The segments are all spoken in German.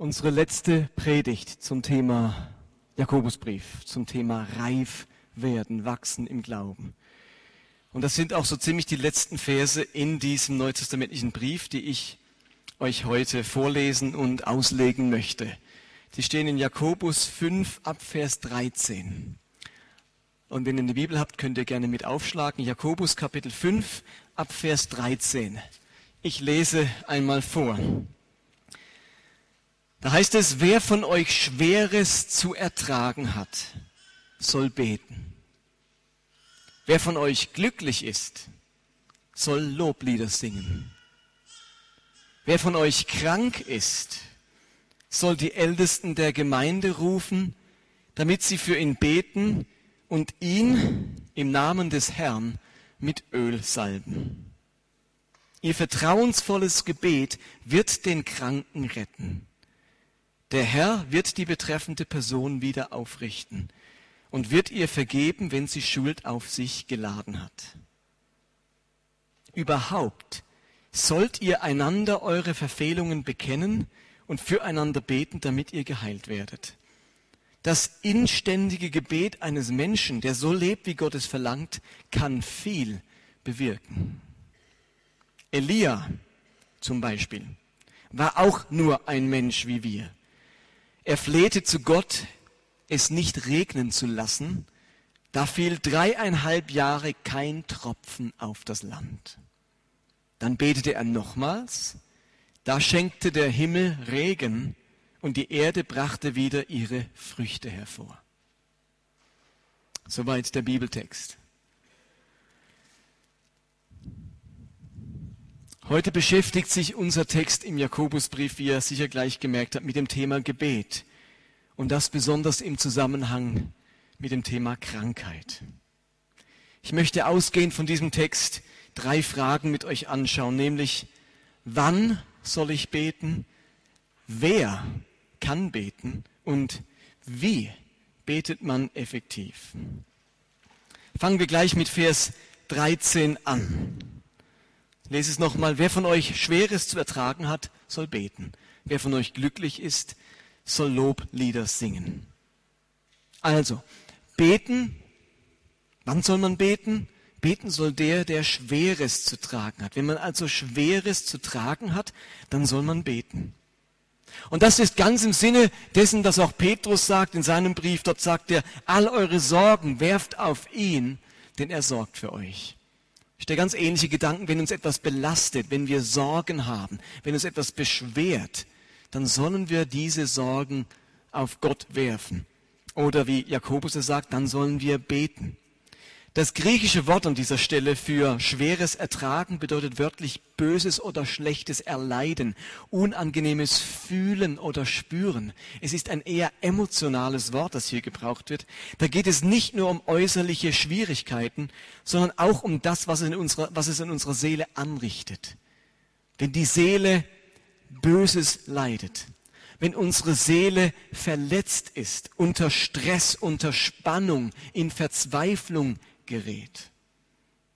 unsere letzte Predigt zum Thema Jakobusbrief, zum Thema reif werden, wachsen im Glauben. Und das sind auch so ziemlich die letzten Verse in diesem neutestamentlichen Brief, die ich euch heute vorlesen und auslegen möchte. Die stehen in Jakobus 5 ab Vers 13. Und wenn ihr eine Bibel habt, könnt ihr gerne mit aufschlagen. Jakobus Kapitel 5 ab Vers 13. Ich lese einmal vor. Da heißt es, wer von euch Schweres zu ertragen hat, soll beten. Wer von euch glücklich ist, soll Loblieder singen. Wer von euch krank ist, soll die Ältesten der Gemeinde rufen, damit sie für ihn beten und ihn im Namen des Herrn mit Öl salben. Ihr vertrauensvolles Gebet wird den Kranken retten. Der Herr wird die betreffende Person wieder aufrichten und wird ihr vergeben, wenn sie Schuld auf sich geladen hat. Überhaupt sollt ihr einander eure Verfehlungen bekennen und füreinander beten, damit ihr geheilt werdet. Das inständige Gebet eines Menschen, der so lebt, wie Gott es verlangt, kann viel bewirken. Elia zum Beispiel war auch nur ein Mensch wie wir. Er flehte zu Gott, es nicht regnen zu lassen. Da fiel dreieinhalb Jahre kein Tropfen auf das Land. Dann betete er nochmals. Da schenkte der Himmel Regen und die Erde brachte wieder ihre Früchte hervor. Soweit der Bibeltext. Heute beschäftigt sich unser Text im Jakobusbrief, wie ihr sicher gleich gemerkt habt, mit dem Thema Gebet. Und das besonders im Zusammenhang mit dem Thema Krankheit. Ich möchte ausgehend von diesem Text drei Fragen mit euch anschauen, nämlich wann soll ich beten, wer kann beten und wie betet man effektiv. Fangen wir gleich mit Vers 13 an lese es nochmal. Wer von euch Schweres zu ertragen hat, soll beten. Wer von euch glücklich ist, soll Loblieder singen. Also, beten. Wann soll man beten? Beten soll der, der Schweres zu tragen hat. Wenn man also Schweres zu tragen hat, dann soll man beten. Und das ist ganz im Sinne dessen, was auch Petrus sagt in seinem Brief. Dort sagt er, all eure Sorgen werft auf ihn, denn er sorgt für euch. Ich stelle ganz ähnliche Gedanken, wenn uns etwas belastet, wenn wir Sorgen haben, wenn uns etwas beschwert, dann sollen wir diese Sorgen auf Gott werfen. Oder wie Jakobus es sagt, dann sollen wir beten. Das griechische Wort an dieser Stelle für schweres Ertragen bedeutet wörtlich böses oder schlechtes Erleiden, unangenehmes Fühlen oder Spüren. Es ist ein eher emotionales Wort, das hier gebraucht wird. Da geht es nicht nur um äußerliche Schwierigkeiten, sondern auch um das, was, in unserer, was es in unserer Seele anrichtet. Wenn die Seele Böses leidet, wenn unsere Seele verletzt ist, unter Stress, unter Spannung, in Verzweiflung gerät.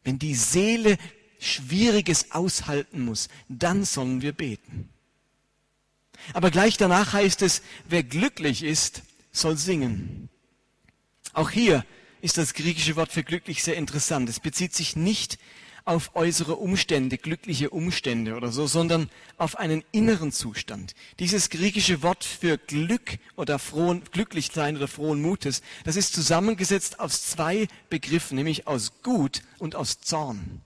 Wenn die Seele Schwieriges aushalten muss, dann sollen wir beten. Aber gleich danach heißt es, wer glücklich ist, soll singen. Auch hier ist das griechische Wort für glücklich sehr interessant. Es bezieht sich nicht auf äußere Umstände, glückliche Umstände oder so, sondern auf einen inneren Zustand. Dieses griechische Wort für Glück oder frohen, glücklich sein oder frohen Mutes, das ist zusammengesetzt aus zwei Begriffen, nämlich aus Gut und aus Zorn.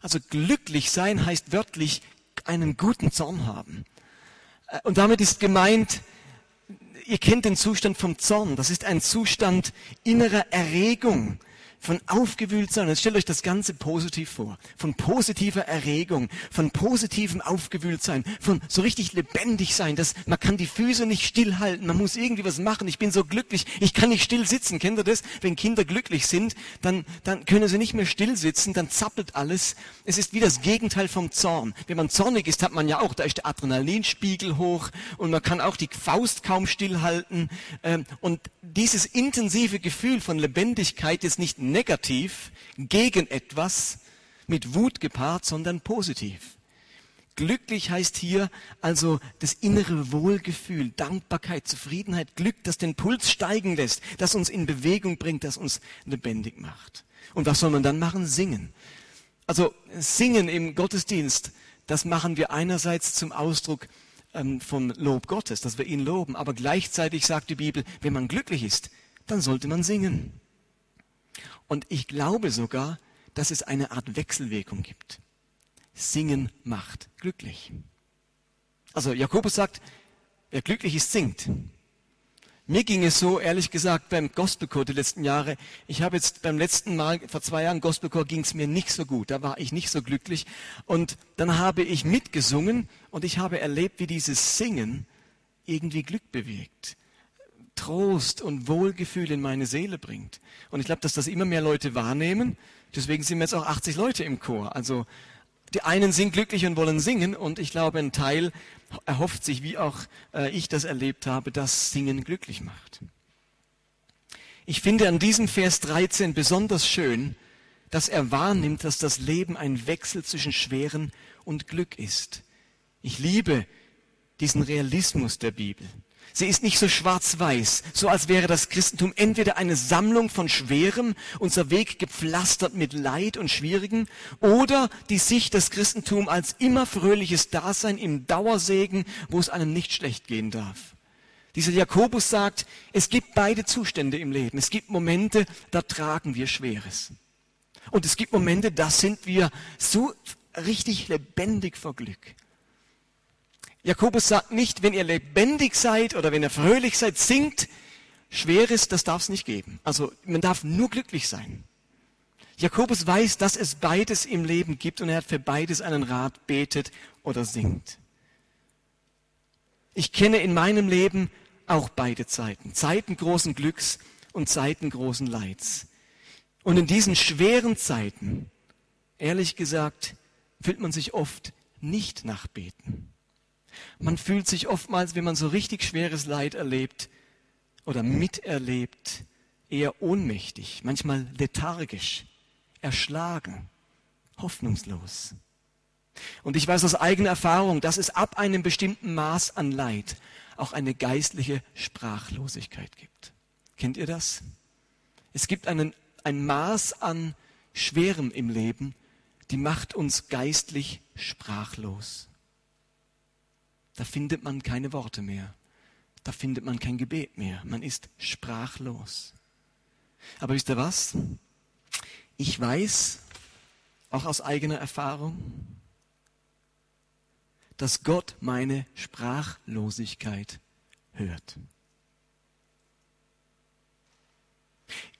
Also glücklich sein heißt wörtlich einen guten Zorn haben. Äh, und damit ist gemeint, ihr kennt den Zustand vom Zorn. Das ist ein Zustand innerer Erregung von aufgewühlt sein. Jetzt stellt euch das Ganze positiv vor. Von positiver Erregung, von positivem aufgewühlt sein, von so richtig lebendig sein, dass man kann die Füße nicht stillhalten, man muss irgendwie was machen. Ich bin so glücklich, ich kann nicht still sitzen. Kennt ihr das? Wenn Kinder glücklich sind, dann, dann können sie nicht mehr still sitzen, dann zappelt alles. Es ist wie das Gegenteil vom Zorn. Wenn man zornig ist, hat man ja auch, da ist der Adrenalinspiegel hoch und man kann auch die Faust kaum stillhalten. Ähm, und dieses intensive Gefühl von Lebendigkeit ist nicht negativ gegen etwas mit Wut gepaart, sondern positiv. Glücklich heißt hier also das innere Wohlgefühl, Dankbarkeit, Zufriedenheit, Glück, das den Puls steigen lässt, das uns in Bewegung bringt, das uns lebendig macht. Und was soll man dann machen? Singen. Also singen im Gottesdienst, das machen wir einerseits zum Ausdruck ähm, vom Lob Gottes, dass wir ihn loben, aber gleichzeitig sagt die Bibel, wenn man glücklich ist, dann sollte man singen. Und ich glaube sogar, dass es eine Art Wechselwirkung gibt. Singen macht glücklich. Also Jakobus sagt, wer glücklich ist, singt. Mir ging es so, ehrlich gesagt, beim Gospelchor die letzten Jahre. Ich habe jetzt beim letzten Mal, vor zwei Jahren Gospelchor, ging es mir nicht so gut. Da war ich nicht so glücklich. Und dann habe ich mitgesungen und ich habe erlebt, wie dieses Singen irgendwie Glück bewegt. Trost und Wohlgefühl in meine Seele bringt. Und ich glaube, dass das immer mehr Leute wahrnehmen. Deswegen sind wir jetzt auch 80 Leute im Chor. Also die einen sind glücklich und wollen singen und ich glaube, ein Teil erhofft sich, wie auch äh, ich das erlebt habe, dass Singen glücklich macht. Ich finde an diesem Vers 13 besonders schön, dass er wahrnimmt, dass das Leben ein Wechsel zwischen Schweren und Glück ist. Ich liebe diesen Realismus der Bibel. Sie ist nicht so schwarz-weiß, so als wäre das Christentum entweder eine Sammlung von Schwerem, unser Weg gepflastert mit Leid und Schwierigen, oder die Sicht des Christentums als immer fröhliches Dasein im Dauersegen, wo es einem nicht schlecht gehen darf. Dieser Jakobus sagt, es gibt beide Zustände im Leben. Es gibt Momente, da tragen wir Schweres. Und es gibt Momente, da sind wir so richtig lebendig vor Glück. Jakobus sagt nicht, wenn ihr lebendig seid oder wenn ihr fröhlich seid, singt. Schweres, das darf es nicht geben. Also man darf nur glücklich sein. Jakobus weiß, dass es beides im Leben gibt und er hat für beides einen Rat, betet oder singt. Ich kenne in meinem Leben auch beide Zeiten. Zeiten großen Glücks und Zeiten großen Leids. Und in diesen schweren Zeiten, ehrlich gesagt, fühlt man sich oft nicht nach Beten. Man fühlt sich oftmals, wenn man so richtig schweres Leid erlebt oder miterlebt, eher ohnmächtig, manchmal lethargisch, erschlagen, hoffnungslos. Und ich weiß aus eigener Erfahrung, dass es ab einem bestimmten Maß an Leid auch eine geistliche Sprachlosigkeit gibt. Kennt ihr das? Es gibt einen, ein Maß an Schwerem im Leben, die macht uns geistlich sprachlos. Da findet man keine Worte mehr. Da findet man kein Gebet mehr. Man ist sprachlos. Aber wisst ihr was? Ich weiß, auch aus eigener Erfahrung, dass Gott meine Sprachlosigkeit hört.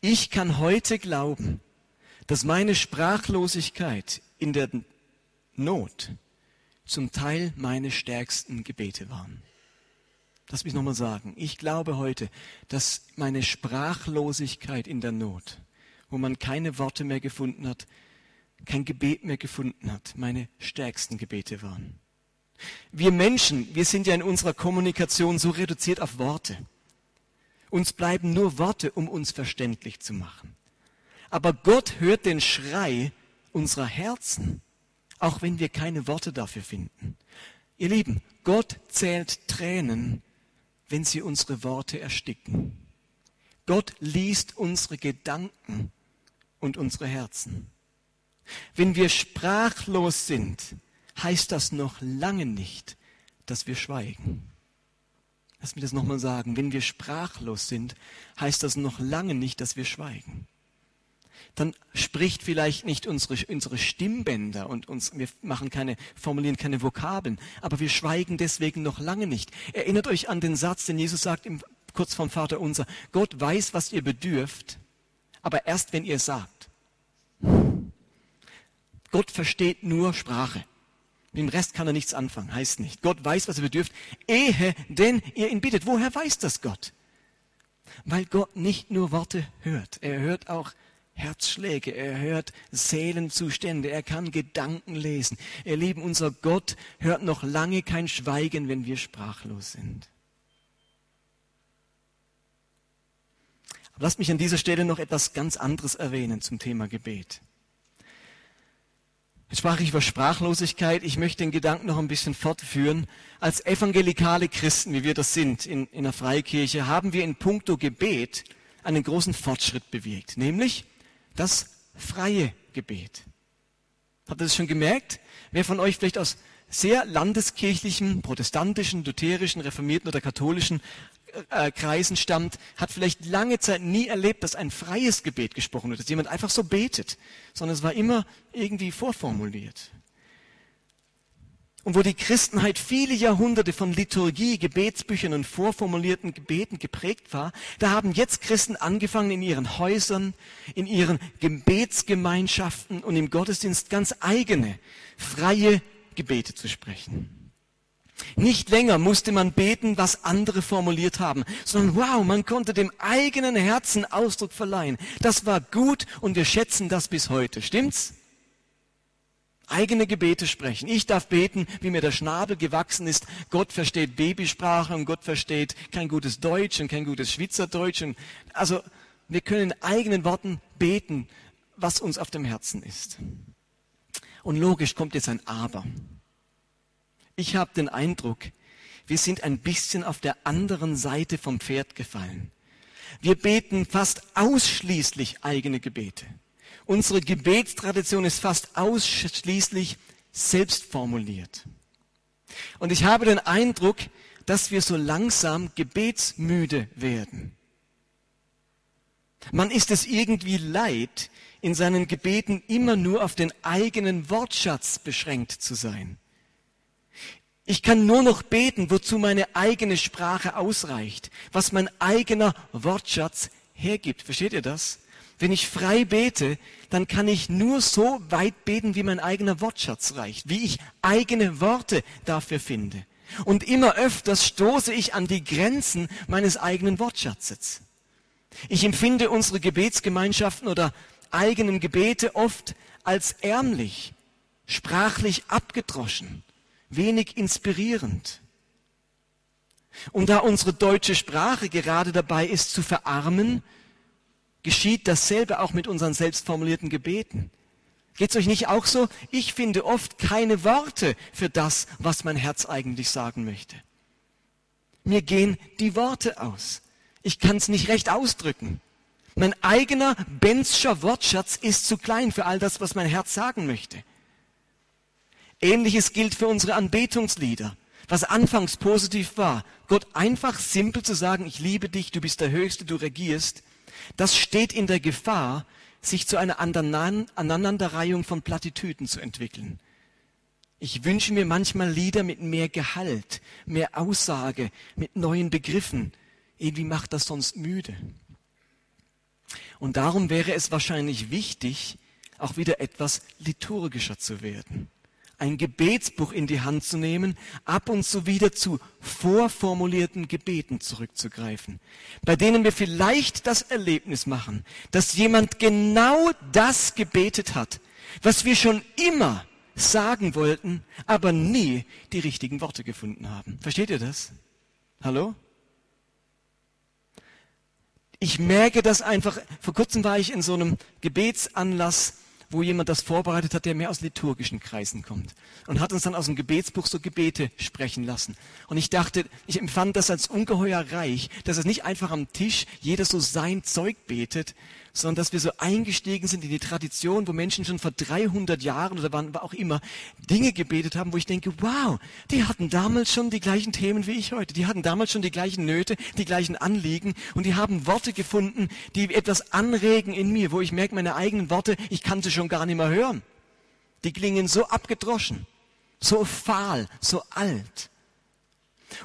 Ich kann heute glauben, dass meine Sprachlosigkeit in der Not zum Teil meine stärksten Gebete waren. Lass mich nochmal sagen. Ich glaube heute, dass meine Sprachlosigkeit in der Not, wo man keine Worte mehr gefunden hat, kein Gebet mehr gefunden hat, meine stärksten Gebete waren. Wir Menschen, wir sind ja in unserer Kommunikation so reduziert auf Worte. Uns bleiben nur Worte, um uns verständlich zu machen. Aber Gott hört den Schrei unserer Herzen auch wenn wir keine Worte dafür finden. Ihr Lieben, Gott zählt Tränen, wenn sie unsere Worte ersticken. Gott liest unsere Gedanken und unsere Herzen. Wenn wir sprachlos sind, heißt das noch lange nicht, dass wir schweigen. Lass mich das nochmal sagen. Wenn wir sprachlos sind, heißt das noch lange nicht, dass wir schweigen dann spricht vielleicht nicht unsere, unsere Stimmbänder und uns, wir machen keine, formulieren keine Vokabeln, aber wir schweigen deswegen noch lange nicht. Erinnert euch an den Satz, den Jesus sagt im, kurz vom Vater unser. Gott weiß, was ihr bedürft, aber erst wenn ihr sagt. Gott versteht nur Sprache. Mit dem Rest kann er nichts anfangen, heißt nicht. Gott weiß, was ihr bedürft, ehe denn ihr ihn bittet. Woher weiß das Gott? Weil Gott nicht nur Worte hört, er hört auch Herzschläge, er hört Seelenzustände, er kann Gedanken lesen. Ihr Lieben, unser Gott hört noch lange kein Schweigen, wenn wir sprachlos sind. Aber lasst mich an dieser Stelle noch etwas ganz anderes erwähnen zum Thema Gebet. Jetzt sprach ich über Sprachlosigkeit. Ich möchte den Gedanken noch ein bisschen fortführen. Als evangelikale Christen, wie wir das sind in, in der Freikirche, haben wir in puncto Gebet einen großen Fortschritt bewirkt, nämlich das freie Gebet. Habt ihr das schon gemerkt? Wer von euch vielleicht aus sehr landeskirchlichen, protestantischen, lutherischen, reformierten oder katholischen äh, Kreisen stammt, hat vielleicht lange Zeit nie erlebt, dass ein freies Gebet gesprochen wird, dass jemand einfach so betet, sondern es war immer irgendwie vorformuliert. Und wo die Christenheit viele Jahrhunderte von Liturgie, Gebetsbüchern und vorformulierten Gebeten geprägt war, da haben jetzt Christen angefangen, in ihren Häusern, in ihren Gebetsgemeinschaften und im Gottesdienst ganz eigene, freie Gebete zu sprechen. Nicht länger musste man beten, was andere formuliert haben, sondern wow, man konnte dem eigenen Herzen Ausdruck verleihen. Das war gut und wir schätzen das bis heute. Stimmt's? Eigene Gebete sprechen. Ich darf beten, wie mir der Schnabel gewachsen ist. Gott versteht Babysprache und Gott versteht kein gutes Deutsch und kein gutes Schweizerdeutsch. Und also wir können in eigenen Worten beten, was uns auf dem Herzen ist. Und logisch kommt jetzt ein Aber. Ich habe den Eindruck, wir sind ein bisschen auf der anderen Seite vom Pferd gefallen. Wir beten fast ausschließlich eigene Gebete. Unsere Gebetstradition ist fast ausschließlich selbst formuliert. Und ich habe den Eindruck, dass wir so langsam gebetsmüde werden. Man ist es irgendwie leid, in seinen Gebeten immer nur auf den eigenen Wortschatz beschränkt zu sein. Ich kann nur noch beten, wozu meine eigene Sprache ausreicht, was mein eigener Wortschatz hergibt. Versteht ihr das? Wenn ich frei bete, dann kann ich nur so weit beten, wie mein eigener Wortschatz reicht, wie ich eigene Worte dafür finde. Und immer öfters stoße ich an die Grenzen meines eigenen Wortschatzes. Ich empfinde unsere Gebetsgemeinschaften oder eigenen Gebete oft als ärmlich, sprachlich abgedroschen wenig inspirierend. Und da unsere deutsche Sprache gerade dabei ist zu verarmen, geschieht dasselbe auch mit unseren selbstformulierten Gebeten. Geht's euch nicht auch so? Ich finde oft keine Worte für das, was mein Herz eigentlich sagen möchte. Mir gehen die Worte aus. Ich kann es nicht recht ausdrücken. Mein eigener Benzscher Wortschatz ist zu klein für all das, was mein Herz sagen möchte. Ähnliches gilt für unsere Anbetungslieder. Was anfangs positiv war, Gott einfach simpel zu sagen, ich liebe dich, du bist der Höchste, du regierst, das steht in der Gefahr, sich zu einer Aneinanderreihung von Plattitüden zu entwickeln. Ich wünsche mir manchmal Lieder mit mehr Gehalt, mehr Aussage, mit neuen Begriffen. Irgendwie macht das sonst müde. Und darum wäre es wahrscheinlich wichtig, auch wieder etwas liturgischer zu werden ein Gebetsbuch in die Hand zu nehmen, ab und zu wieder zu vorformulierten Gebeten zurückzugreifen, bei denen wir vielleicht das Erlebnis machen, dass jemand genau das gebetet hat, was wir schon immer sagen wollten, aber nie die richtigen Worte gefunden haben. Versteht ihr das? Hallo? Ich merke das einfach. Vor kurzem war ich in so einem Gebetsanlass wo jemand das vorbereitet hat, der mehr aus liturgischen Kreisen kommt. Und hat uns dann aus dem Gebetsbuch so Gebete sprechen lassen. Und ich dachte, ich empfand das als ungeheuer reich, dass es nicht einfach am Tisch jeder so sein Zeug betet, sondern dass wir so eingestiegen sind in die Tradition, wo Menschen schon vor 300 Jahren oder wann auch immer Dinge gebetet haben, wo ich denke, wow, die hatten damals schon die gleichen Themen wie ich heute. Die hatten damals schon die gleichen Nöte, die gleichen Anliegen und die haben Worte gefunden, die etwas anregen in mir, wo ich merke, meine eigenen Worte, ich kann sie schon gar nicht mehr hören. Die klingen so abgedroschen, so fahl, so alt.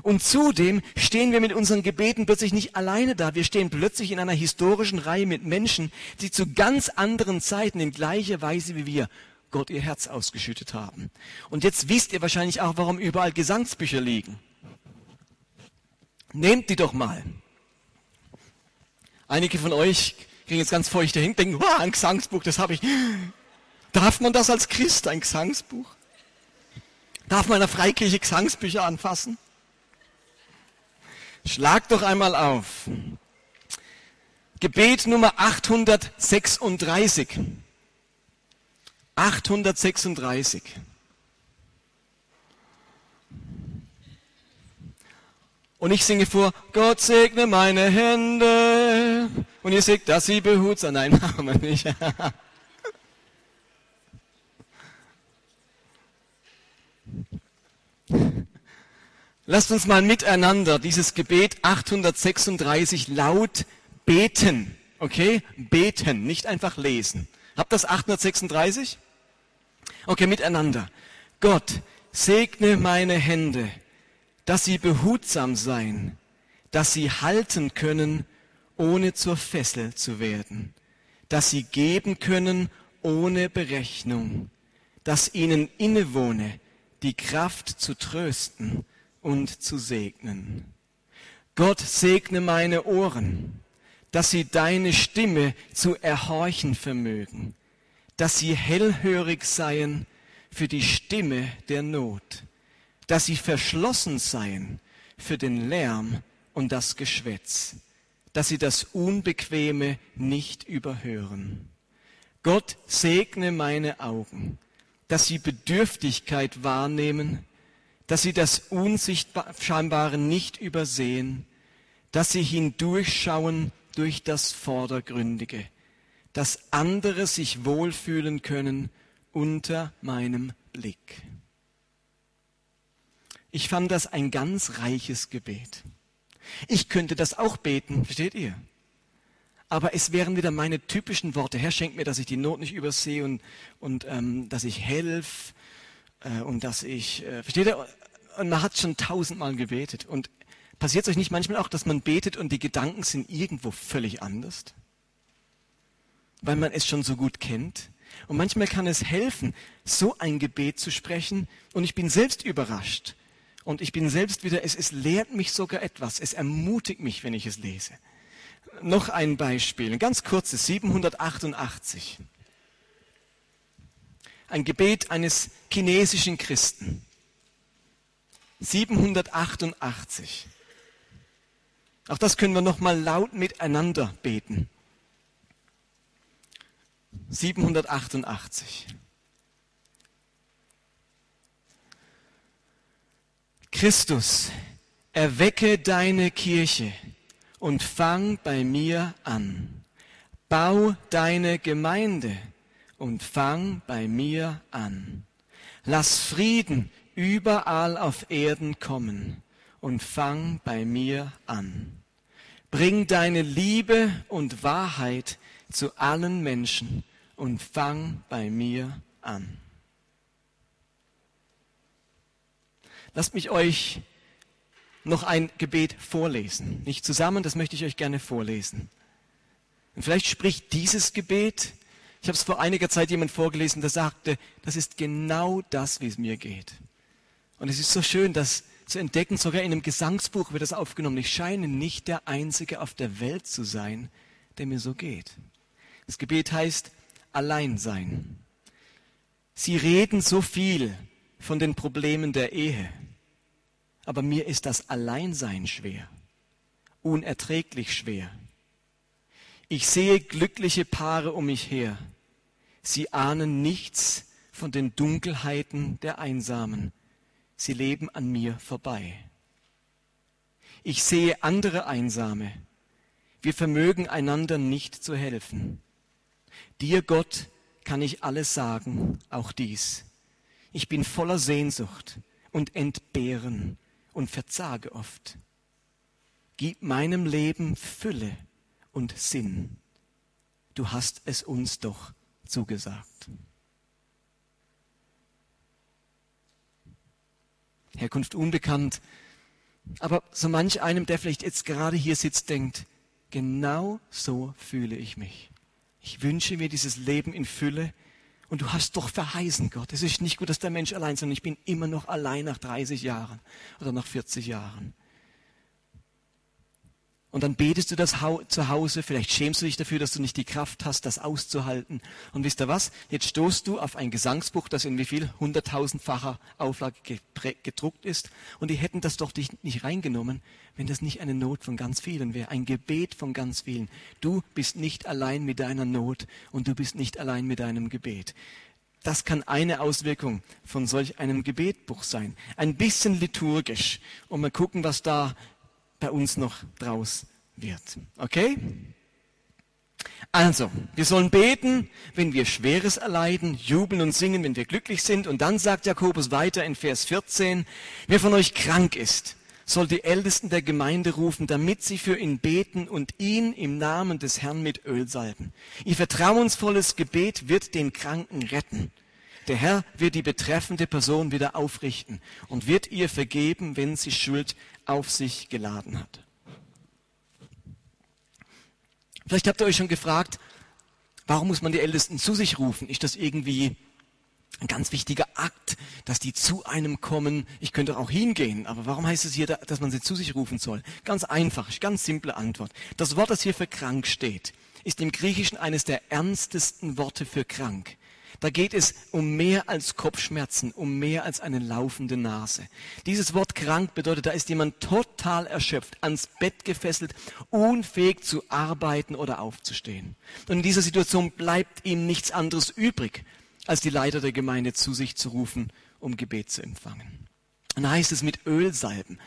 Und zudem stehen wir mit unseren Gebeten plötzlich nicht alleine da. Wir stehen plötzlich in einer historischen Reihe mit Menschen, die zu ganz anderen Zeiten in gleicher Weise wie wir Gott ihr Herz ausgeschüttet haben. Und jetzt wisst ihr wahrscheinlich auch, warum überall Gesangsbücher liegen. Nehmt die doch mal. Einige von euch kriegen jetzt ganz feuchte Hände, denken, wow, ein Gesangsbuch, das habe ich. Darf man das als Christ, ein Gesangsbuch? Darf man in der Freikirche Gesangsbücher anfassen? Schlag doch einmal auf. Gebet Nummer 836. 836. Und ich singe vor, Gott segne meine Hände. Und ihr sagt, dass sie behutsam. Nein, machen wir nicht. Lasst uns mal miteinander dieses Gebet 836 laut beten. Okay? Beten, nicht einfach lesen. Habt das 836? Okay, miteinander. Gott, segne meine Hände dass sie behutsam sein, dass sie halten können, ohne zur Fessel zu werden, dass sie geben können ohne Berechnung, dass ihnen innewohne die Kraft zu trösten und zu segnen. Gott segne meine Ohren, dass sie deine Stimme zu erhorchen vermögen, dass sie hellhörig seien für die Stimme der Not dass sie verschlossen seien für den Lärm und das Geschwätz, dass sie das Unbequeme nicht überhören. Gott segne meine Augen, dass sie Bedürftigkeit wahrnehmen, dass sie das Unsichtbare nicht übersehen, dass sie hindurchschauen durch das Vordergründige, dass andere sich wohlfühlen können unter meinem Blick. Ich fand das ein ganz reiches Gebet. Ich könnte das auch beten, versteht ihr? Aber es wären wieder meine typischen Worte. Herr, schenk mir, dass ich die Not nicht übersehe und, und ähm, dass ich helfe äh, und dass ich, äh, versteht ihr? Und man hat schon tausendmal gebetet. Und passiert es euch nicht manchmal auch, dass man betet und die Gedanken sind irgendwo völlig anders? Weil man es schon so gut kennt. Und manchmal kann es helfen, so ein Gebet zu sprechen. Und ich bin selbst überrascht, und ich bin selbst wieder, es, es lehrt mich sogar etwas. Es ermutigt mich, wenn ich es lese. Noch ein Beispiel, ein ganz kurzes, 788. Ein Gebet eines chinesischen Christen. 788. Auch das können wir noch mal laut miteinander beten. 788. Christus, erwecke deine Kirche und fang bei mir an. Bau deine Gemeinde und fang bei mir an. Lass Frieden überall auf Erden kommen und fang bei mir an. Bring deine Liebe und Wahrheit zu allen Menschen und fang bei mir an. Lasst mich euch noch ein Gebet vorlesen. Nicht zusammen, das möchte ich euch gerne vorlesen. Und vielleicht spricht dieses Gebet, ich habe es vor einiger Zeit jemand vorgelesen, der sagte, das ist genau das, wie es mir geht. Und es ist so schön, das zu entdecken, sogar in einem Gesangsbuch wird das aufgenommen. Ich scheine nicht der Einzige auf der Welt zu sein, der mir so geht. Das Gebet heißt Alleinsein. Sie reden so viel von den Problemen der Ehe. Aber mir ist das Alleinsein schwer, unerträglich schwer. Ich sehe glückliche Paare um mich her. Sie ahnen nichts von den Dunkelheiten der Einsamen. Sie leben an mir vorbei. Ich sehe andere Einsame. Wir vermögen einander nicht zu helfen. Dir, Gott, kann ich alles sagen, auch dies. Ich bin voller Sehnsucht und Entbehren und verzage oft. Gib meinem Leben Fülle und Sinn. Du hast es uns doch zugesagt. Herkunft unbekannt, aber so manch einem, der vielleicht jetzt gerade hier sitzt, denkt, genau so fühle ich mich. Ich wünsche mir dieses Leben in Fülle, und du hast doch verheißen, Gott. Es ist nicht gut, dass der Mensch allein ist, sondern ich bin immer noch allein nach 30 Jahren oder nach 40 Jahren. Und dann betest du das zu Hause, vielleicht schämst du dich dafür, dass du nicht die Kraft hast, das auszuhalten. Und wisst ihr was? Jetzt stoßt du auf ein Gesangsbuch, das in wie viel? Hunderttausendfacher Auflage gedruckt ist. Und die hätten das doch nicht reingenommen, wenn das nicht eine Not von ganz vielen wäre. Ein Gebet von ganz vielen. Du bist nicht allein mit deiner Not und du bist nicht allein mit deinem Gebet. Das kann eine Auswirkung von solch einem Gebetbuch sein. Ein bisschen liturgisch. Und mal gucken, was da bei uns noch draus wird. Okay? Also, wir sollen beten, wenn wir Schweres erleiden, jubeln und singen, wenn wir glücklich sind. Und dann sagt Jakobus weiter in Vers 14, wer von euch krank ist, soll die Ältesten der Gemeinde rufen, damit sie für ihn beten und ihn im Namen des Herrn mit Öl salben. Ihr vertrauensvolles Gebet wird den Kranken retten. Der Herr wird die betreffende Person wieder aufrichten und wird ihr vergeben, wenn sie Schuld auf sich geladen hat. Vielleicht habt ihr euch schon gefragt, warum muss man die Ältesten zu sich rufen? Ist das irgendwie ein ganz wichtiger Akt, dass die zu einem kommen. Ich könnte auch hingehen, aber warum heißt es hier, dass man sie zu sich rufen soll? Ganz einfach, ganz simple Antwort. Das Wort, das hier für krank steht, ist im Griechischen eines der ernstesten Worte für krank. Da geht es um mehr als Kopfschmerzen, um mehr als eine laufende Nase. Dieses Wort krank bedeutet, da ist jemand total erschöpft, ans Bett gefesselt, unfähig zu arbeiten oder aufzustehen. Und in dieser Situation bleibt ihm nichts anderes übrig, als die Leiter der Gemeinde zu sich zu rufen, um Gebet zu empfangen. Und da heißt es mit Öl salben.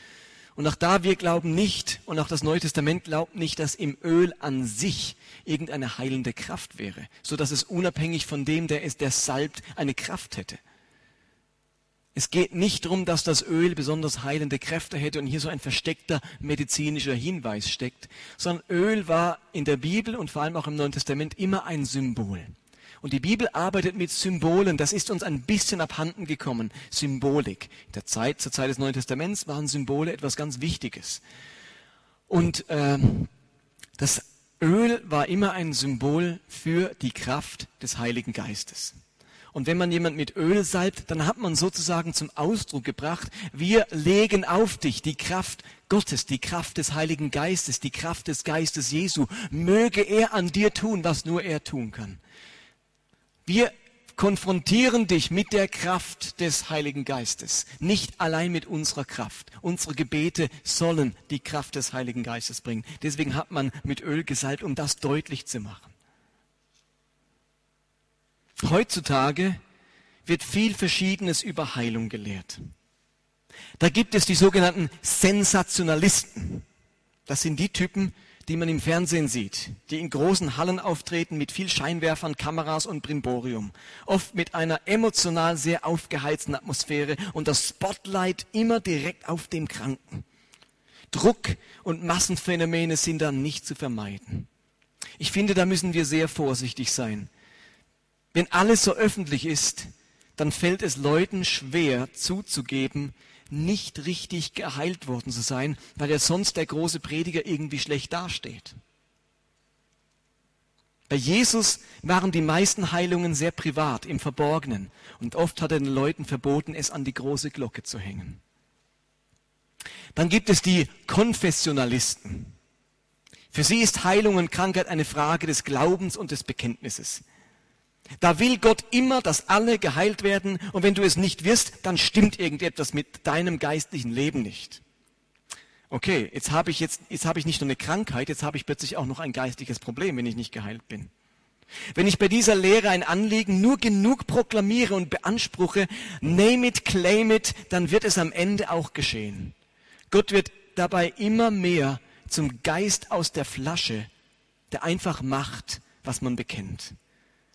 Und auch da, wir glauben nicht, und auch das Neue Testament glaubt nicht, dass im Öl an sich irgendeine heilende Kraft wäre, so dass es unabhängig von dem, der es, der salbt, eine Kraft hätte. Es geht nicht darum, dass das Öl besonders heilende Kräfte hätte und hier so ein versteckter medizinischer Hinweis steckt, sondern Öl war in der Bibel und vor allem auch im Neuen Testament immer ein Symbol. Und die Bibel arbeitet mit Symbolen. Das ist uns ein bisschen abhanden gekommen. Symbolik. In der Zeit, zur Zeit des Neuen Testaments waren Symbole etwas ganz Wichtiges. Und äh, das Öl war immer ein Symbol für die Kraft des Heiligen Geistes. Und wenn man jemand mit Öl salbt, dann hat man sozusagen zum Ausdruck gebracht, wir legen auf dich die Kraft Gottes, die Kraft des Heiligen Geistes, die Kraft des Geistes Jesu. Möge er an dir tun, was nur er tun kann. Wir konfrontieren dich mit der Kraft des Heiligen Geistes, nicht allein mit unserer Kraft. Unsere Gebete sollen die Kraft des Heiligen Geistes bringen. Deswegen hat man mit Öl gesalbt, um das deutlich zu machen. Heutzutage wird viel Verschiedenes über Heilung gelehrt. Da gibt es die sogenannten Sensationalisten. Das sind die Typen, die man im Fernsehen sieht, die in großen Hallen auftreten mit viel Scheinwerfern, Kameras und Brimborium, oft mit einer emotional sehr aufgeheizten Atmosphäre und das Spotlight immer direkt auf dem Kranken. Druck und Massenphänomene sind dann nicht zu vermeiden. Ich finde, da müssen wir sehr vorsichtig sein. Wenn alles so öffentlich ist, dann fällt es Leuten schwer zuzugeben, nicht richtig geheilt worden zu sein, weil ja sonst der große Prediger irgendwie schlecht dasteht. Bei Jesus waren die meisten Heilungen sehr privat, im Verborgenen. Und oft hat er den Leuten verboten, es an die große Glocke zu hängen. Dann gibt es die Konfessionalisten. Für sie ist Heilung und Krankheit eine Frage des Glaubens und des Bekenntnisses. Da will Gott immer, dass alle geheilt werden und wenn du es nicht wirst, dann stimmt irgendetwas mit deinem geistlichen Leben nicht. Okay, jetzt habe ich jetzt, jetzt habe ich nicht nur eine Krankheit, jetzt habe ich plötzlich auch noch ein geistliches Problem, wenn ich nicht geheilt bin. Wenn ich bei dieser Lehre ein Anliegen nur genug proklamiere und beanspruche, name it, claim it, dann wird es am Ende auch geschehen. Gott wird dabei immer mehr zum Geist aus der Flasche, der einfach macht, was man bekennt.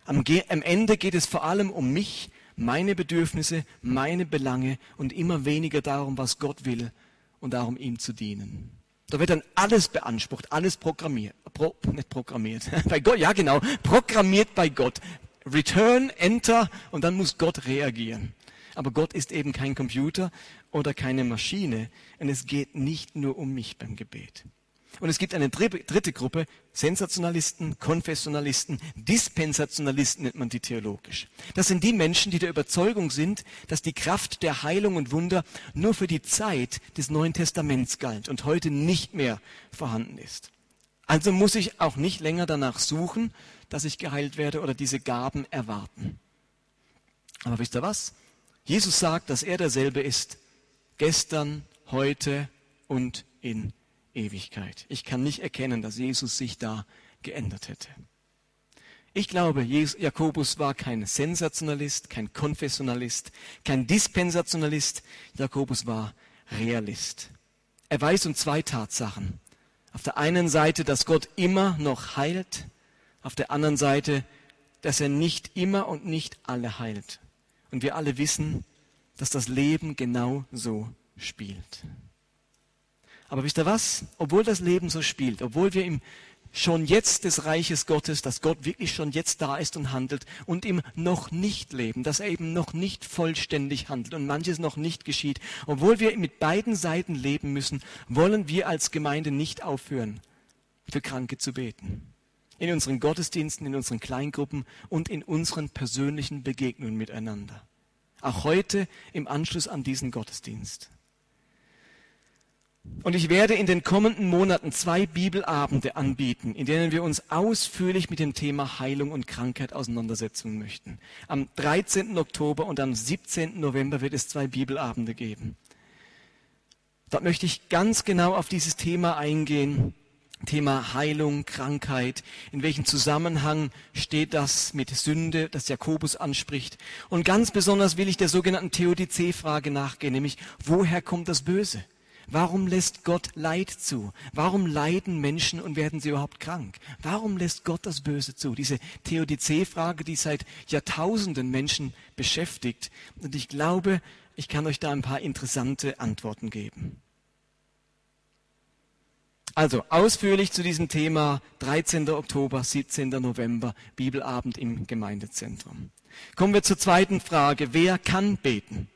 Am, am Ende geht es vor allem um mich, meine Bedürfnisse, meine Belange und immer weniger darum, was Gott will und darum, ihm zu dienen. Da wird dann alles beansprucht, alles programmiert, pro, nicht programmiert, bei Gott, ja genau, programmiert bei Gott. Return, Enter und dann muss Gott reagieren. Aber Gott ist eben kein Computer oder keine Maschine und es geht nicht nur um mich beim Gebet. Und es gibt eine dritte Gruppe, Sensationalisten, Konfessionalisten, Dispensationalisten nennt man die theologisch. Das sind die Menschen, die der Überzeugung sind, dass die Kraft der Heilung und Wunder nur für die Zeit des Neuen Testaments galt und heute nicht mehr vorhanden ist. Also muss ich auch nicht länger danach suchen, dass ich geheilt werde oder diese Gaben erwarten. Aber wisst ihr was? Jesus sagt, dass er derselbe ist, gestern, heute und in Ewigkeit. Ich kann nicht erkennen, dass Jesus sich da geändert hätte. Ich glaube, Jakobus war kein Sensationalist, kein Konfessionalist, kein Dispensationalist. Jakobus war Realist. Er weiß um zwei Tatsachen. Auf der einen Seite, dass Gott immer noch heilt. Auf der anderen Seite, dass er nicht immer und nicht alle heilt. Und wir alle wissen, dass das Leben genau so spielt. Aber wisst ihr was? Obwohl das Leben so spielt, obwohl wir im schon jetzt des Reiches Gottes, dass Gott wirklich schon jetzt da ist und handelt und im noch nicht leben, dass er eben noch nicht vollständig handelt und manches noch nicht geschieht. Obwohl wir mit beiden Seiten leben müssen, wollen wir als Gemeinde nicht aufhören, für Kranke zu beten. In unseren Gottesdiensten, in unseren Kleingruppen und in unseren persönlichen Begegnungen miteinander. Auch heute im Anschluss an diesen Gottesdienst. Und ich werde in den kommenden Monaten zwei Bibelabende anbieten, in denen wir uns ausführlich mit dem Thema Heilung und Krankheit auseinandersetzen möchten. Am 13. Oktober und am 17. November wird es zwei Bibelabende geben. Dort möchte ich ganz genau auf dieses Thema eingehen. Thema Heilung, Krankheit. In welchem Zusammenhang steht das mit Sünde, das Jakobus anspricht? Und ganz besonders will ich der sogenannten Theodizee-Frage nachgehen, nämlich woher kommt das Böse? Warum lässt Gott Leid zu? Warum leiden Menschen und werden sie überhaupt krank? Warum lässt Gott das Böse zu? Diese Theodizee-Frage, die seit Jahrtausenden Menschen beschäftigt. Und ich glaube, ich kann euch da ein paar interessante Antworten geben. Also ausführlich zu diesem Thema 13. Oktober, 17. November, Bibelabend im Gemeindezentrum. Kommen wir zur zweiten Frage. Wer kann beten?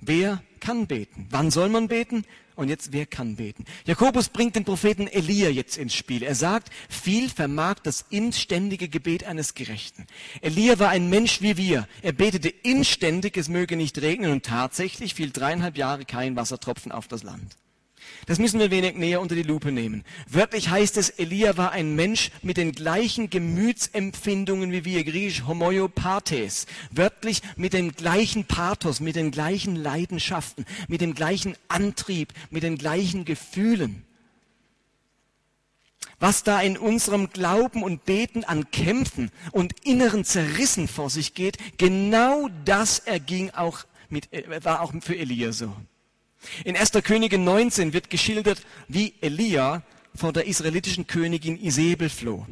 Wer kann beten? Wann soll man beten? Und jetzt, wer kann beten? Jakobus bringt den Propheten Elia jetzt ins Spiel. Er sagt, viel vermag das inständige Gebet eines Gerechten. Elia war ein Mensch wie wir. Er betete inständig, es möge nicht regnen und tatsächlich fiel dreieinhalb Jahre kein Wassertropfen auf das Land. Das müssen wir wenig näher unter die Lupe nehmen. Wörtlich heißt es, Elia war ein Mensch mit den gleichen Gemütsempfindungen wie wir, griechisch homoiopathes. Wörtlich mit dem gleichen Pathos, mit den gleichen Leidenschaften, mit dem gleichen Antrieb, mit den gleichen Gefühlen. Was da in unserem Glauben und Beten an Kämpfen und inneren Zerrissen vor sich geht, genau das erging auch mit, äh, war auch für Elia so. In 1. Könige 19 wird geschildert, wie Elia vor der israelitischen Königin Isabel floh.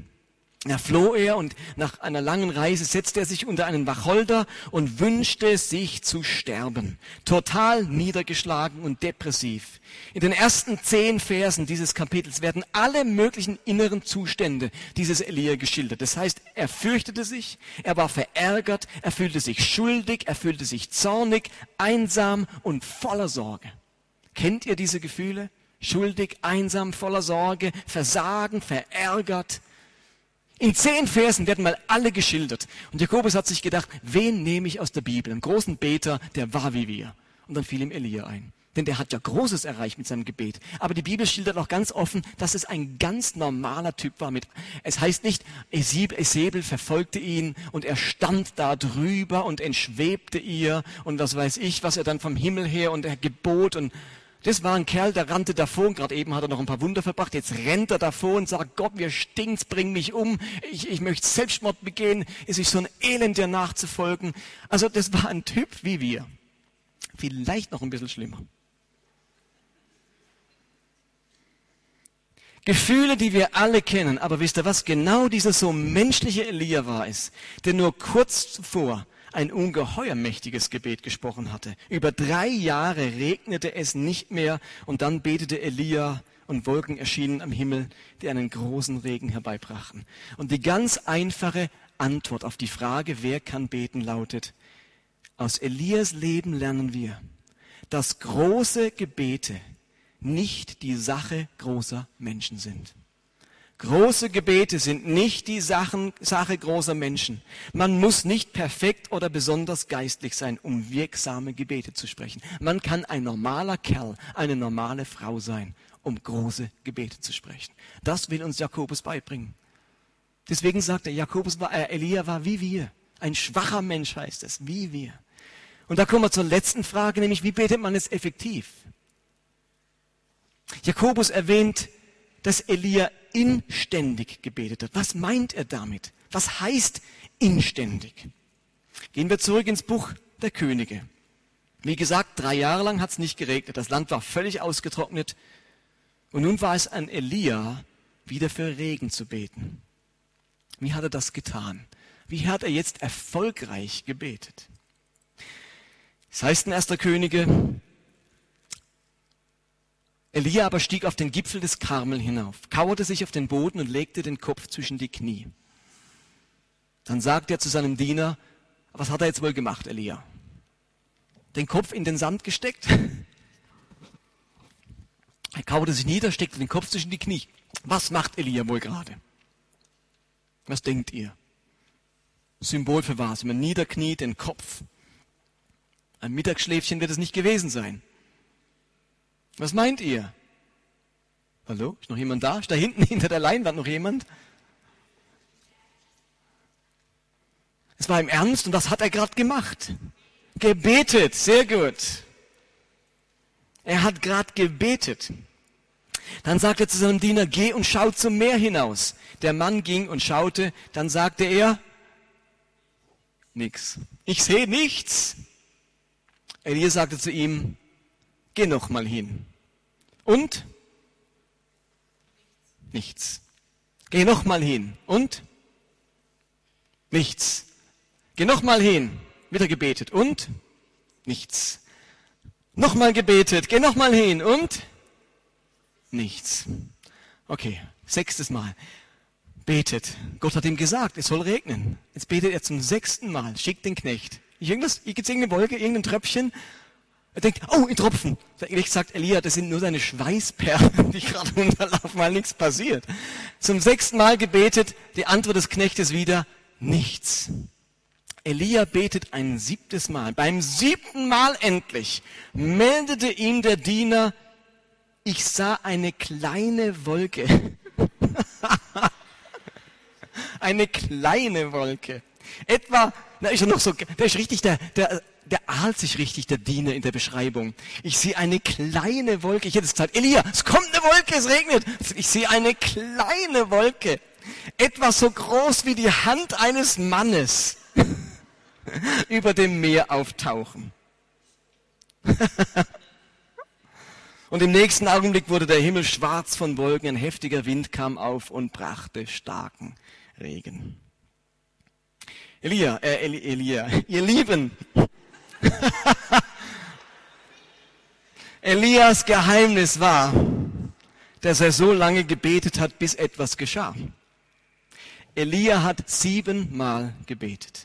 Da floh er und nach einer langen Reise setzte er sich unter einen Wacholder und wünschte sich zu sterben. Total niedergeschlagen und depressiv. In den ersten zehn Versen dieses Kapitels werden alle möglichen inneren Zustände dieses Elia geschildert. Das heißt, er fürchtete sich, er war verärgert, er fühlte sich schuldig, er fühlte sich zornig, einsam und voller Sorge. Kennt ihr diese Gefühle? Schuldig, einsam, voller Sorge, Versagen, verärgert. In zehn Versen werden mal alle geschildert. Und Jakobus hat sich gedacht, wen nehme ich aus der Bibel? Einen großen Beter, der war wie wir. Und dann fiel ihm Elia ein. Denn der hat ja Großes erreicht mit seinem Gebet. Aber die Bibel schildert auch ganz offen, dass es ein ganz normaler Typ war. Mit, es heißt nicht, Esebel verfolgte ihn und er stand da drüber und entschwebte ihr und was weiß ich, was er dann vom Himmel her und er gebot und das war ein Kerl, der rannte davor, gerade eben hat er noch ein paar Wunder verbracht, jetzt rennt er davor und sagt, Gott, mir stinkt's, bring mich um, ich, ich möchte Selbstmord begehen, ist sich so ein Elend dir nachzufolgen. Also das war ein Typ wie wir. Vielleicht noch ein bisschen schlimmer. Gefühle, die wir alle kennen, aber wisst ihr was? Genau dieser so menschliche Elia war es, der nur kurz zuvor ein ungeheuer mächtiges Gebet gesprochen hatte. Über drei Jahre regnete es nicht mehr und dann betete Elia und Wolken erschienen am Himmel, die einen großen Regen herbeibrachten. Und die ganz einfache Antwort auf die Frage, wer kann beten, lautet, aus Elias Leben lernen wir, dass große Gebete nicht die Sache großer Menschen sind. Große Gebete sind nicht die Sachen, Sache großer Menschen. Man muss nicht perfekt oder besonders geistlich sein, um wirksame Gebete zu sprechen. Man kann ein normaler Kerl, eine normale Frau sein, um große Gebete zu sprechen. Das will uns Jakobus beibringen. Deswegen sagt er, Jakobus war, äh, Elia war wie wir. Ein schwacher Mensch heißt es, wie wir. Und da kommen wir zur letzten Frage, nämlich wie betet man es effektiv? Jakobus erwähnt, dass Elia inständig gebetet hat. Was meint er damit? Was heißt inständig? Gehen wir zurück ins Buch der Könige. Wie gesagt, drei Jahre lang hat es nicht geregnet. Das Land war völlig ausgetrocknet. Und nun war es an Elia, wieder für Regen zu beten. Wie hat er das getan? Wie hat er jetzt erfolgreich gebetet? Es heißt in 1. Könige, Elia aber stieg auf den Gipfel des Karmel hinauf, kauerte sich auf den Boden und legte den Kopf zwischen die Knie. Dann sagte er zu seinem Diener, was hat er jetzt wohl gemacht, Elia? Den Kopf in den Sand gesteckt? Er kauerte sich nieder, steckte den Kopf zwischen die Knie. Was macht Elia wohl gerade? Was denkt ihr? Symbol für was? Man niederkniet, den Kopf. Ein Mittagsschläfchen wird es nicht gewesen sein. Was meint ihr? Hallo? Ist noch jemand da? Ist da hinten hinter der Leinwand noch jemand? Es war im Ernst und was hat er gerade gemacht? Gebetet, sehr gut. Er hat gerade gebetet. Dann sagte er zu seinem Diener, geh und schau zum Meer hinaus. Der Mann ging und schaute, dann sagte er, nix. Ich sehe nichts. Elia sagte zu ihm, geh noch mal hin. Und? Nichts. Geh noch mal hin. Und? Nichts. Geh noch mal hin. Wieder gebetet. Und? Nichts. Nochmal gebetet. Geh noch mal hin. Und? Nichts. Okay. Sechstes Mal. Betet. Gott hat ihm gesagt, es soll regnen. Jetzt betet er zum sechsten Mal. Schickt den Knecht. Irgendwas, gibt es irgendeine Wolke, irgendein Tröpfchen? Er denkt, oh, ein Tropfen. Ehrlich gesagt, Elia, das sind nur seine Schweißperlen, die gerade runterlaufen, weil nichts passiert. Zum sechsten Mal gebetet, die Antwort des Knechtes wieder, nichts. Elia betet ein siebtes Mal. Beim siebten Mal endlich meldete ihm der Diener, ich sah eine kleine Wolke. eine kleine Wolke. Etwa, na, ist er noch so, der ist richtig der, der, der ahlt sich richtig, der Diener in der Beschreibung. Ich sehe eine kleine Wolke. Ich hätte es gesagt, Elia, es kommt eine Wolke, es regnet. Ich sehe eine kleine Wolke. Etwa so groß wie die Hand eines Mannes über dem Meer auftauchen. und im nächsten Augenblick wurde der Himmel schwarz von Wolken, ein heftiger Wind kam auf und brachte starken Regen. Elia, äh, Elia, ihr Lieben, Elias Geheimnis war, dass er so lange gebetet hat, bis etwas geschah. Elia hat siebenmal gebetet.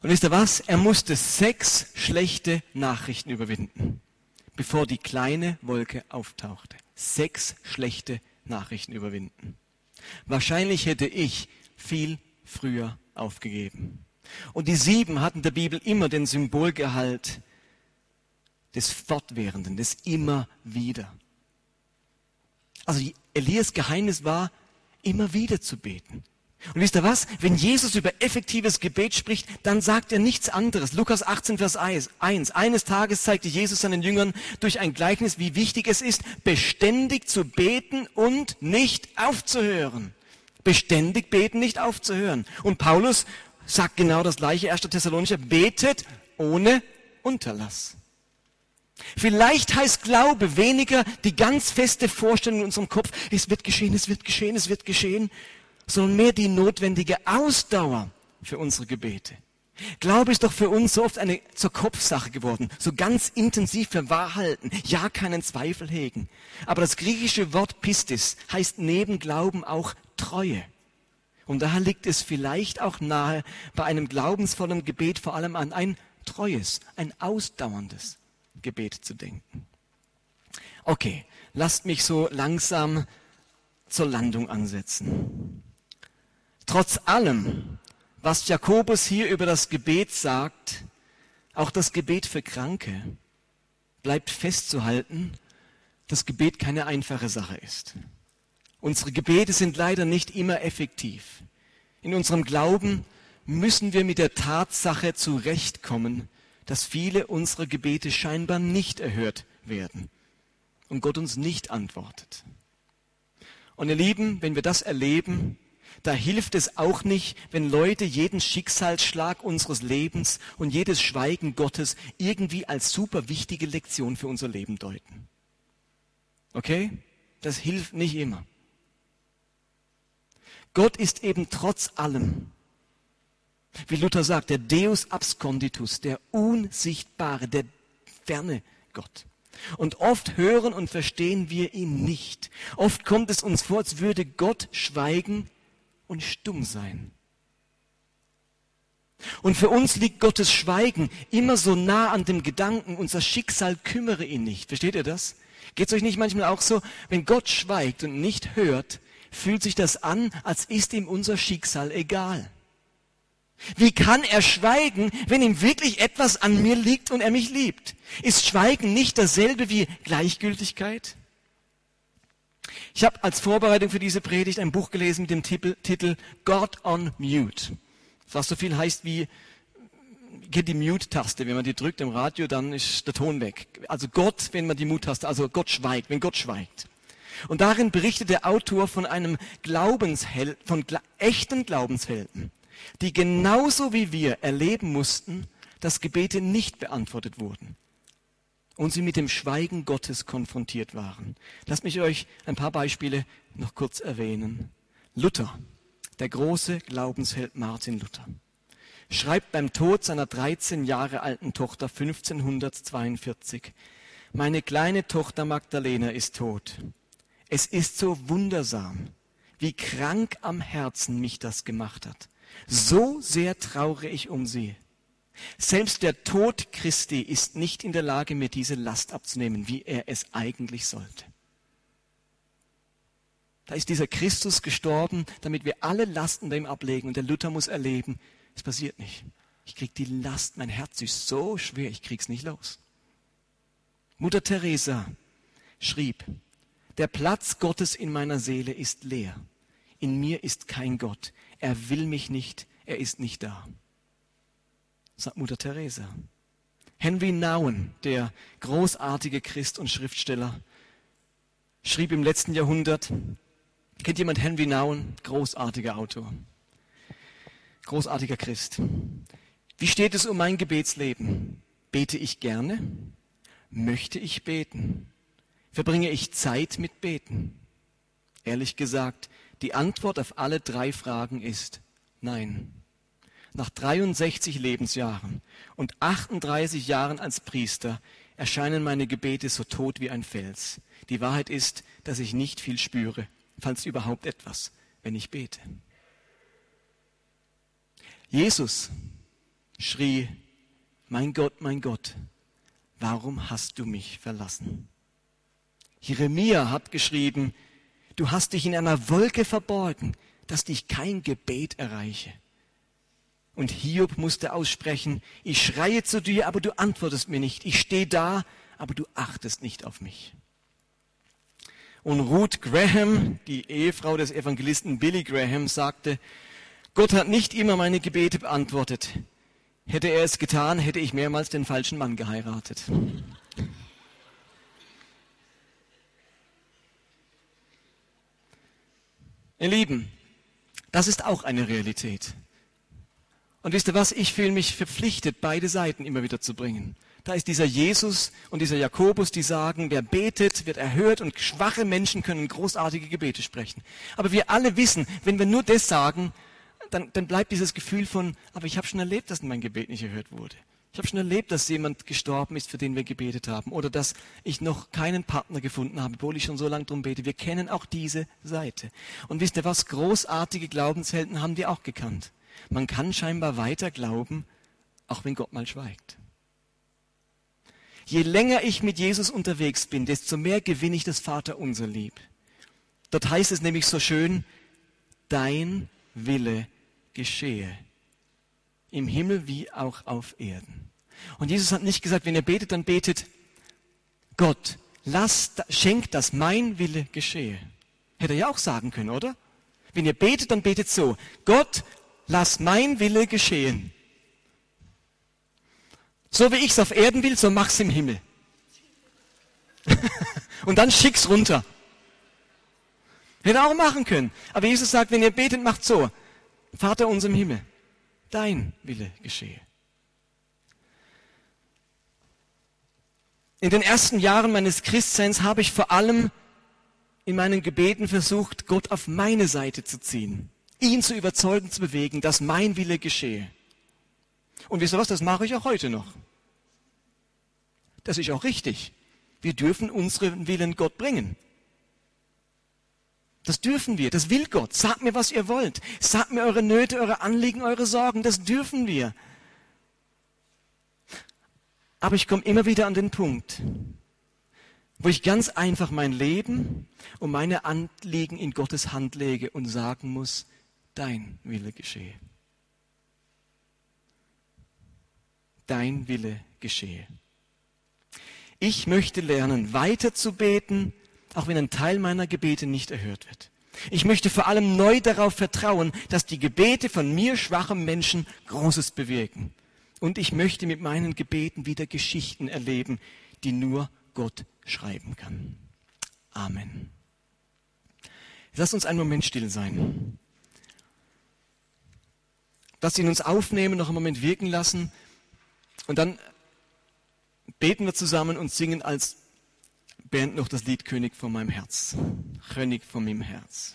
Und wisst ihr was? Er musste sechs schlechte Nachrichten überwinden, bevor die kleine Wolke auftauchte. Sechs schlechte Nachrichten überwinden. Wahrscheinlich hätte ich viel früher aufgegeben. Und die sieben hatten der Bibel immer den Symbolgehalt des Fortwährenden, des immer wieder. Also Elias Geheimnis war, immer wieder zu beten. Und wisst ihr was? Wenn Jesus über effektives Gebet spricht, dann sagt er nichts anderes. Lukas 18, Vers 1. Eines Tages zeigte Jesus seinen Jüngern durch ein Gleichnis, wie wichtig es ist, beständig zu beten und nicht aufzuhören. Beständig beten, nicht aufzuhören. Und Paulus sagt genau das gleiche, 1. Thessalonicher, betet ohne Unterlass. Vielleicht heißt Glaube weniger die ganz feste Vorstellung in unserem Kopf, es wird geschehen, es wird geschehen, es wird geschehen, sondern mehr die notwendige Ausdauer für unsere Gebete. Glaube ist doch für uns so oft eine zur Kopfsache geworden, so ganz intensiv für Wahrhalten, ja keinen Zweifel hegen. Aber das griechische Wort Pistis heißt neben Glauben auch Treue. Und daher liegt es vielleicht auch nahe, bei einem glaubensvollen Gebet vor allem an ein treues, ein ausdauerndes Gebet zu denken. Okay, lasst mich so langsam zur Landung ansetzen. Trotz allem, was Jakobus hier über das Gebet sagt, auch das Gebet für Kranke, bleibt festzuhalten, dass Gebet keine einfache Sache ist. Unsere Gebete sind leider nicht immer effektiv. In unserem Glauben müssen wir mit der Tatsache zurechtkommen, dass viele unserer Gebete scheinbar nicht erhört werden und Gott uns nicht antwortet. Und ihr Lieben, wenn wir das erleben, da hilft es auch nicht, wenn Leute jeden Schicksalsschlag unseres Lebens und jedes Schweigen Gottes irgendwie als super wichtige Lektion für unser Leben deuten. Okay? Das hilft nicht immer. Gott ist eben trotz allem, wie Luther sagt, der Deus absconditus, der unsichtbare, der ferne Gott. Und oft hören und verstehen wir ihn nicht. Oft kommt es uns vor, als würde Gott schweigen und stumm sein. Und für uns liegt Gottes Schweigen immer so nah an dem Gedanken, unser Schicksal kümmere ihn nicht. Versteht ihr das? Geht es euch nicht manchmal auch so, wenn Gott schweigt und nicht hört, fühlt sich das an, als ist ihm unser Schicksal egal. Wie kann er schweigen, wenn ihm wirklich etwas an mir liegt und er mich liebt? Ist Schweigen nicht dasselbe wie Gleichgültigkeit? Ich habe als Vorbereitung für diese Predigt ein Buch gelesen mit dem Titel, God on Mute. Was so viel heißt wie, geht die Mute-Taste. Wenn man die drückt im Radio, dann ist der Ton weg. Also Gott, wenn man die Mute-Taste, also Gott schweigt, wenn Gott schweigt. Und darin berichtet der Autor von einem Glaubensheld, von echten Glaubenshelden die genauso wie wir erleben mussten, dass Gebete nicht beantwortet wurden und sie mit dem Schweigen Gottes konfrontiert waren. Lasst mich euch ein paar Beispiele noch kurz erwähnen. Luther, der große Glaubensheld Martin Luther, schreibt beim Tod seiner 13 Jahre alten Tochter 1542, meine kleine Tochter Magdalena ist tot. Es ist so wundersam, wie krank am Herzen mich das gemacht hat. So sehr traure ich um sie. Selbst der Tod Christi ist nicht in der Lage, mir diese Last abzunehmen, wie er es eigentlich sollte. Da ist dieser Christus gestorben, damit wir alle Lasten bei ihm ablegen. Und der Luther muss erleben, es passiert nicht. Ich krieg die Last, mein Herz ist so schwer, ich krieg's nicht los. Mutter Teresa schrieb, der Platz Gottes in meiner Seele ist leer. In mir ist kein Gott. Er will mich nicht, er ist nicht da. Sagt Mutter Teresa. Henry Nouwen, der großartige Christ und Schriftsteller, schrieb im letzten Jahrhundert, kennt jemand Henry Nouwen? Großartiger Autor. Großartiger Christ. Wie steht es um mein Gebetsleben? Bete ich gerne? Möchte ich beten? Verbringe ich Zeit mit Beten? Ehrlich gesagt, die Antwort auf alle drei Fragen ist nein. Nach 63 Lebensjahren und 38 Jahren als Priester erscheinen meine Gebete so tot wie ein Fels. Die Wahrheit ist, dass ich nicht viel spüre, falls überhaupt etwas, wenn ich bete. Jesus schrie, mein Gott, mein Gott, warum hast du mich verlassen? Jeremia hat geschrieben, Du hast dich in einer Wolke verborgen, dass dich kein Gebet erreiche. Und Hiob musste aussprechen, ich schreie zu dir, aber du antwortest mir nicht. Ich stehe da, aber du achtest nicht auf mich. Und Ruth Graham, die Ehefrau des Evangelisten Billy Graham, sagte, Gott hat nicht immer meine Gebete beantwortet. Hätte er es getan, hätte ich mehrmals den falschen Mann geheiratet. Ihr Lieben, das ist auch eine Realität. Und wisst ihr was? Ich fühle mich verpflichtet, beide Seiten immer wieder zu bringen. Da ist dieser Jesus und dieser Jakobus, die sagen, wer betet, wird erhört und schwache Menschen können großartige Gebete sprechen. Aber wir alle wissen, wenn wir nur das sagen, dann, dann bleibt dieses Gefühl von, aber ich habe schon erlebt, dass mein Gebet nicht erhört wurde. Ich habe schon erlebt, dass jemand gestorben ist, für den wir gebetet haben. Oder dass ich noch keinen Partner gefunden habe, obwohl ich schon so lange drum bete. Wir kennen auch diese Seite. Und wisst ihr was? Großartige Glaubenshelden haben die auch gekannt. Man kann scheinbar weiter glauben, auch wenn Gott mal schweigt. Je länger ich mit Jesus unterwegs bin, desto mehr gewinne ich das Vaterunser lieb. Dort heißt es nämlich so schön, dein Wille geschehe im Himmel wie auch auf Erden. Und Jesus hat nicht gesagt, wenn ihr betet, dann betet Gott, lass, schenkt, dass mein Wille geschehe. Hätte er ja auch sagen können, oder? Wenn ihr betet, dann betet so, Gott, lass mein Wille geschehen. So wie ich es auf Erden will, so mach's im Himmel. Und dann schick's runter. Hätte auch machen können. Aber Jesus sagt, wenn ihr betet, macht so. Vater uns im Himmel, dein Wille geschehe. In den ersten Jahren meines Christseins habe ich vor allem in meinen Gebeten versucht, Gott auf meine Seite zu ziehen, ihn zu überzeugen, zu bewegen, dass mein Wille geschehe. Und wisst ihr was, das mache ich auch heute noch. Das ist auch richtig. Wir dürfen unseren Willen Gott bringen. Das dürfen wir, das will Gott. Sagt mir, was ihr wollt. Sagt mir eure Nöte, eure Anliegen, eure Sorgen. Das dürfen wir. Aber ich komme immer wieder an den Punkt, wo ich ganz einfach mein Leben und meine Anliegen in Gottes Hand lege und sagen muss, dein Wille geschehe. Dein Wille geschehe. Ich möchte lernen, weiter zu beten, auch wenn ein Teil meiner Gebete nicht erhört wird. Ich möchte vor allem neu darauf vertrauen, dass die Gebete von mir schwachen Menschen Großes bewirken. Und ich möchte mit meinen Gebeten wieder Geschichten erleben, die nur Gott schreiben kann. Amen. Lass uns einen Moment still sein. Lass ihn uns aufnehmen, noch einen Moment wirken lassen. Und dann beten wir zusammen und singen als Band noch das Lied König von meinem Herz. König von meinem Herz.